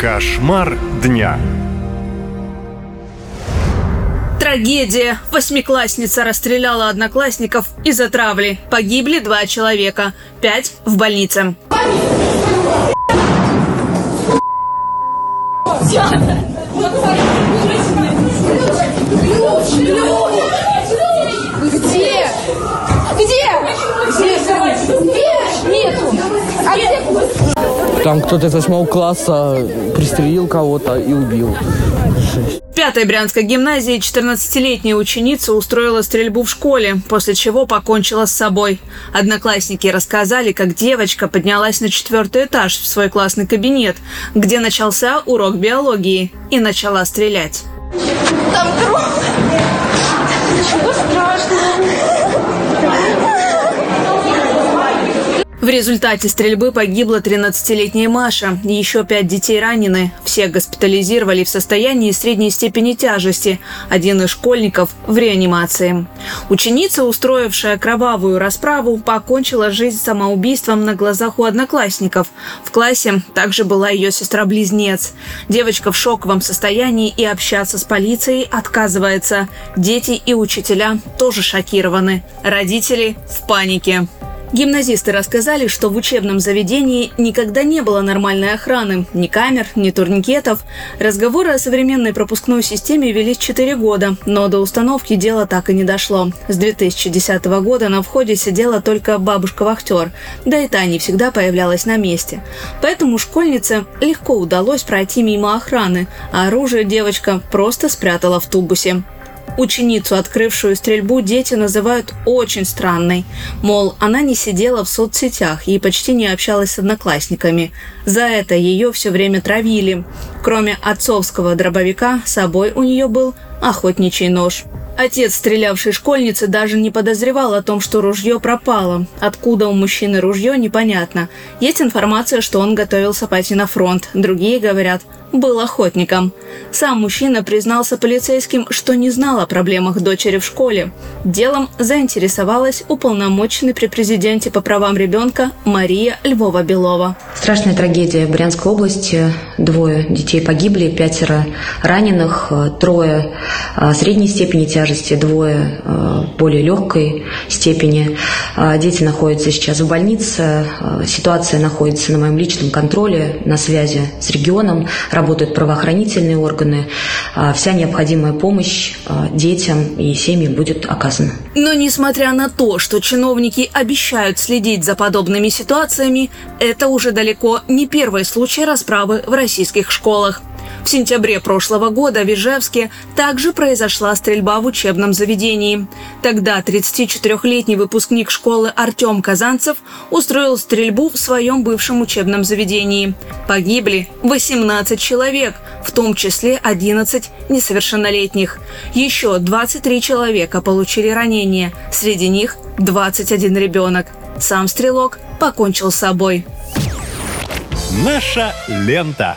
Кошмар дня. Трагедия. Восьмиклассница расстреляла одноклассников из-за травли. Погибли два человека. Пять в больнице. Где? Где? Нету. А где? Там кто-то из восьмого класса пристрелил кого-то и убил. В пятой брянской гимназии 14-летняя ученица устроила стрельбу в школе, после чего покончила с собой. Одноклассники рассказали, как девочка поднялась на четвертый этаж в свой классный кабинет, где начался урок биологии, и начала стрелять. Там кровь. Ничего страшного. В результате стрельбы погибла 13-летняя Маша. Еще пять детей ранены. Всех госпитализировали в состоянии средней степени тяжести. Один из школьников в реанимации. Ученица, устроившая кровавую расправу, покончила жизнь самоубийством на глазах у одноклассников. В классе также была ее сестра-близнец. Девочка в шоковом состоянии и общаться с полицией отказывается. Дети и учителя тоже шокированы. Родители в панике. Гимназисты рассказали, что в учебном заведении никогда не было нормальной охраны, ни камер, ни турникетов. Разговоры о современной пропускной системе велись 4 года, но до установки дело так и не дошло. С 2010 года на входе сидела только бабушка-вахтер, да и та не всегда появлялась на месте. Поэтому школьнице легко удалось пройти мимо охраны, а оружие девочка просто спрятала в тубусе. Ученицу, открывшую стрельбу, дети называют очень странной. Мол, она не сидела в соцсетях и почти не общалась с одноклассниками. За это ее все время травили. Кроме отцовского дробовика, с собой у нее был охотничий нож. Отец стрелявшей школьницы даже не подозревал о том, что ружье пропало. Откуда у мужчины ружье, непонятно. Есть информация, что он готовился пойти на фронт. Другие говорят, был охотником. Сам мужчина признался полицейским, что не знал о проблемах дочери в школе. Делом заинтересовалась уполномоченный при президенте по правам ребенка Мария Львова-Белова. Страшная трагедия в Брянской области. Двое детей погибли, пятеро раненых, трое а, средней степени тяжести, двое а, более легкой степени. А, дети находятся сейчас в больнице. Ситуация находится на моем личном контроле, на связи с регионом работают правоохранительные органы. А, вся необходимая помощь а, детям и семьям будет оказана. Но несмотря на то, что чиновники обещают следить за подобными ситуациями, это уже далеко не первый случай расправы в российских школах. В сентябре прошлого года в Ижевске также произошла стрельба в учебном заведении. Тогда 34-летний выпускник школы Артем Казанцев устроил стрельбу в своем бывшем учебном заведении. Погибли 18 человек, в том числе 11 несовершеннолетних. Еще 23 человека получили ранения, среди них 21 ребенок. Сам стрелок покончил с собой. Наша лента.